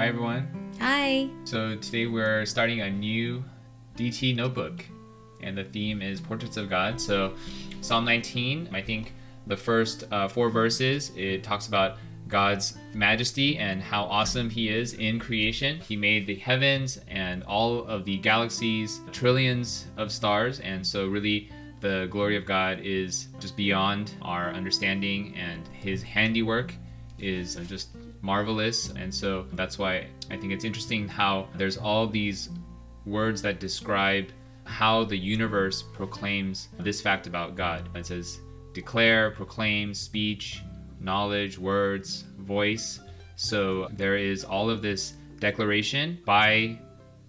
Hi, everyone. Hi. So, today we're starting a new DT notebook, and the theme is Portraits of God. So, Psalm 19, I think the first uh, four verses, it talks about God's majesty and how awesome He is in creation. He made the heavens and all of the galaxies, trillions of stars, and so really the glory of God is just beyond our understanding, and His handiwork is just marvelous. And so that's why I think it's interesting how there's all these words that describe how the universe proclaims this fact about God. It says, declare, proclaim, speech, knowledge, words, voice. So there is all of this declaration by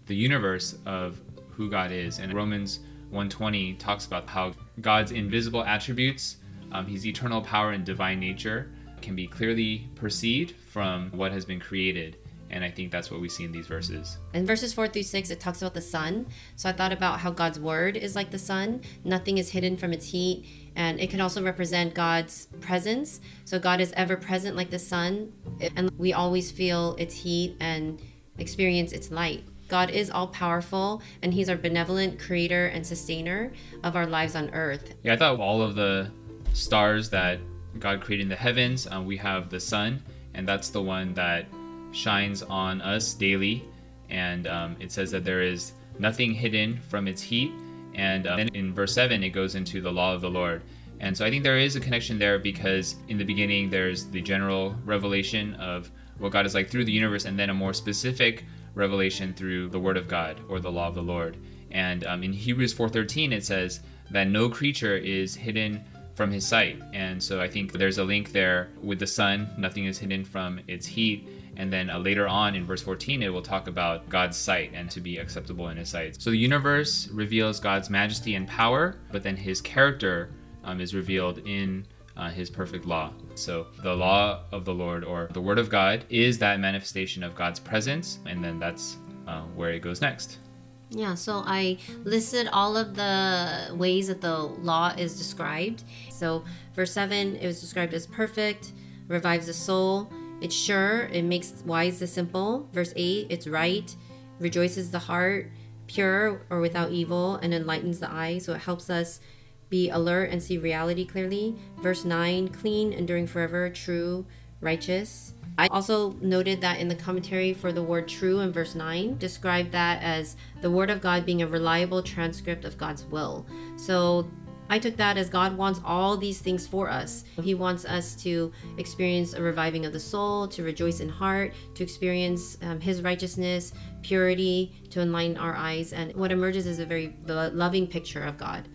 the universe of who God is. And Romans 120 talks about how God's invisible attributes, um, his eternal power and divine nature, can be clearly perceived from what has been created. And I think that's what we see in these verses. In verses 4 through 6, it talks about the sun. So I thought about how God's word is like the sun, nothing is hidden from its heat. And it can also represent God's presence. So God is ever present like the sun, and we always feel its heat and experience its light. God is all powerful, and He's our benevolent creator and sustainer of our lives on earth. Yeah, I thought all of the stars that God created in the heavens, um, we have the sun, and that's the one that shines on us daily. And um, it says that there is nothing hidden from its heat. And um, then in verse 7, it goes into the law of the Lord. And so I think there is a connection there because in the beginning, there's the general revelation of what God is like through the universe, and then a more specific revelation through the Word of God or the law of the Lord. And um, in Hebrews 4:13, it says that no creature is hidden from His sight. And so I think there's a link there with the sun. Nothing is hidden from its heat. And then uh, later on in verse 14, it will talk about God's sight and to be acceptable in His sight. So the universe reveals God's majesty and power, but then His character um, is revealed in uh, His perfect law. So the law of the Lord or the Word of God is that manifestation of God's presence, and then that's uh, where it goes next. Yeah, so I listed all of the ways that the law is described. So, verse 7, it was described as perfect, revives the soul, it's sure, it makes wise the simple. Verse 8, it's right, rejoices the heart, pure or without evil, and enlightens the eye. So, it helps us be alert and see reality clearly. Verse 9, clean, enduring forever, true, righteous. I also noted that in the commentary for the word true in verse 9, described that as the word of God being a reliable transcript of God's will. So I took that as God wants all these things for us. He wants us to experience a reviving of the soul, to rejoice in heart, to experience um, His righteousness, purity, to enlighten our eyes. And what emerges is a very loving picture of God.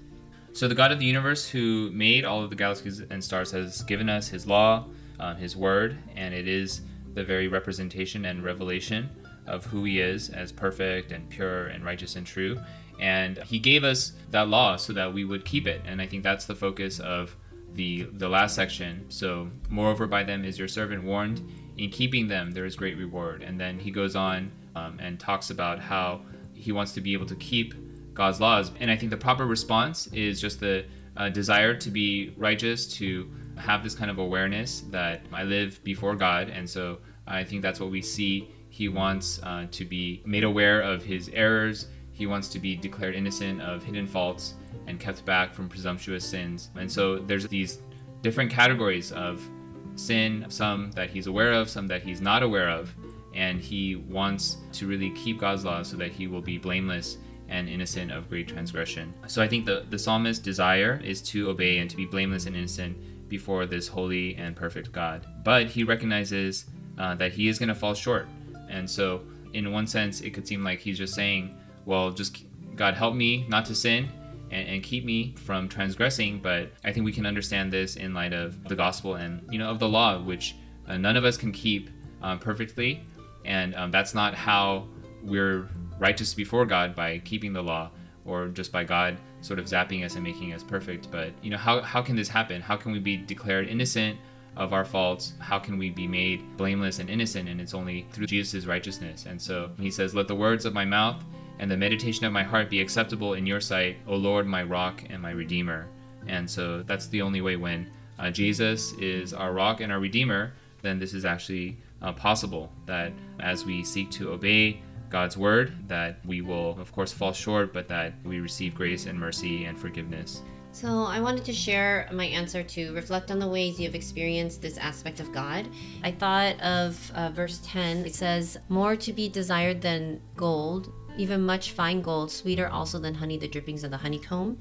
So, the God of the universe who made all of the galaxies and stars has given us His law, um, His word, and it is the very representation and revelation of who He is as perfect and pure and righteous and true. And He gave us that law so that we would keep it. And I think that's the focus of the the last section. So, moreover, by them is your servant warned. In keeping them, there is great reward. And then He goes on um, and talks about how He wants to be able to keep God's laws. And I think the proper response is just the uh, desire to be righteous, to have this kind of awareness that I live before God. And so I think that's what we see. He wants uh, to be made aware of his errors. He wants to be declared innocent of hidden faults and kept back from presumptuous sins. And so there's these different categories of sin, some that he's aware of, some that he's not aware of. And he wants to really keep God's law so that he will be blameless and innocent of great transgression. So I think the, the psalmist's desire is to obey and to be blameless and innocent before this holy and perfect God. But he recognizes uh, that he is going to fall short. And so, in one sense, it could seem like he's just saying, well, just God help me not to sin and, and, keep me from transgressing. But I think we can understand this in light of the gospel and, you know, of the law, which uh, none of us can keep um, perfectly. And um, that's not how we're righteous before God by keeping the law or just by God sort of zapping us and making us perfect. But, you know, how, how can this happen? How can we be declared innocent of our faults? How can we be made blameless and innocent? And it's only through Jesus' righteousness. And so he says, Let the words of my mouth and the meditation of my heart be acceptable in your sight, O Lord, my rock and my redeemer. And so that's the only way when uh, Jesus is our rock and our redeemer, then this is actually uh, possible. That as we seek to obey God's word, that we will, of course, fall short, but that we receive grace and mercy and forgiveness. So, I wanted to share my answer to reflect on the ways you have experienced this aspect of God. I thought of uh, verse 10. It says, More to be desired than gold, even much fine gold, sweeter also than honey, the drippings of the honeycomb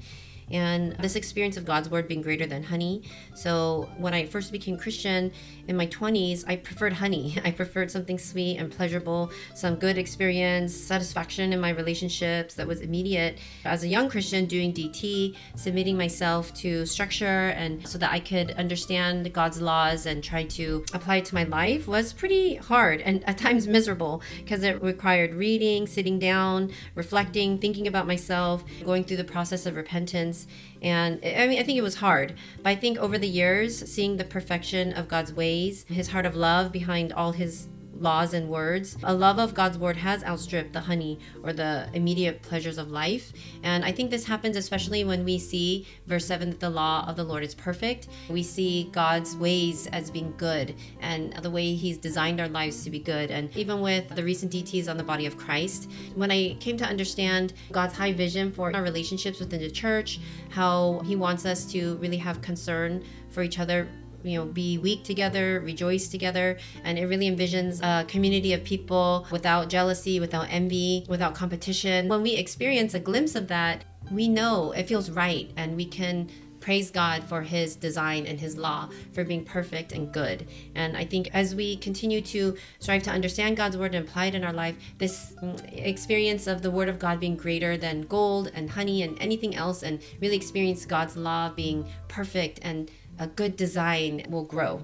and this experience of God's word being greater than honey. So when I first became Christian in my 20s, I preferred honey. I preferred something sweet and pleasurable, some good experience, satisfaction in my relationships that was immediate. As a young Christian doing DT, submitting myself to structure and so that I could understand God's laws and try to apply it to my life was pretty hard and at times miserable because it required reading, sitting down, reflecting, thinking about myself, going through the process of repentance and I mean, I think it was hard. But I think over the years, seeing the perfection of God's ways, his heart of love behind all his laws and words. A love of God's word has outstripped the honey or the immediate pleasures of life. And I think this happens especially when we see verse 7 that the law of the Lord is perfect. We see God's ways as being good and the way he's designed our lives to be good. And even with the recent DTs on the body of Christ, when I came to understand God's high vision for our relationships within the church, how he wants us to really have concern for each other you know be weak together rejoice together and it really envisions a community of people without jealousy without envy without competition when we experience a glimpse of that we know it feels right and we can praise God for His design and His law for being perfect and good. And I think as we continue to strive to understand God's word and apply it in our life, this mm, experience of the word of God being greater than gold and honey and anything else, and really experience God's law being perfect and a good design will grow.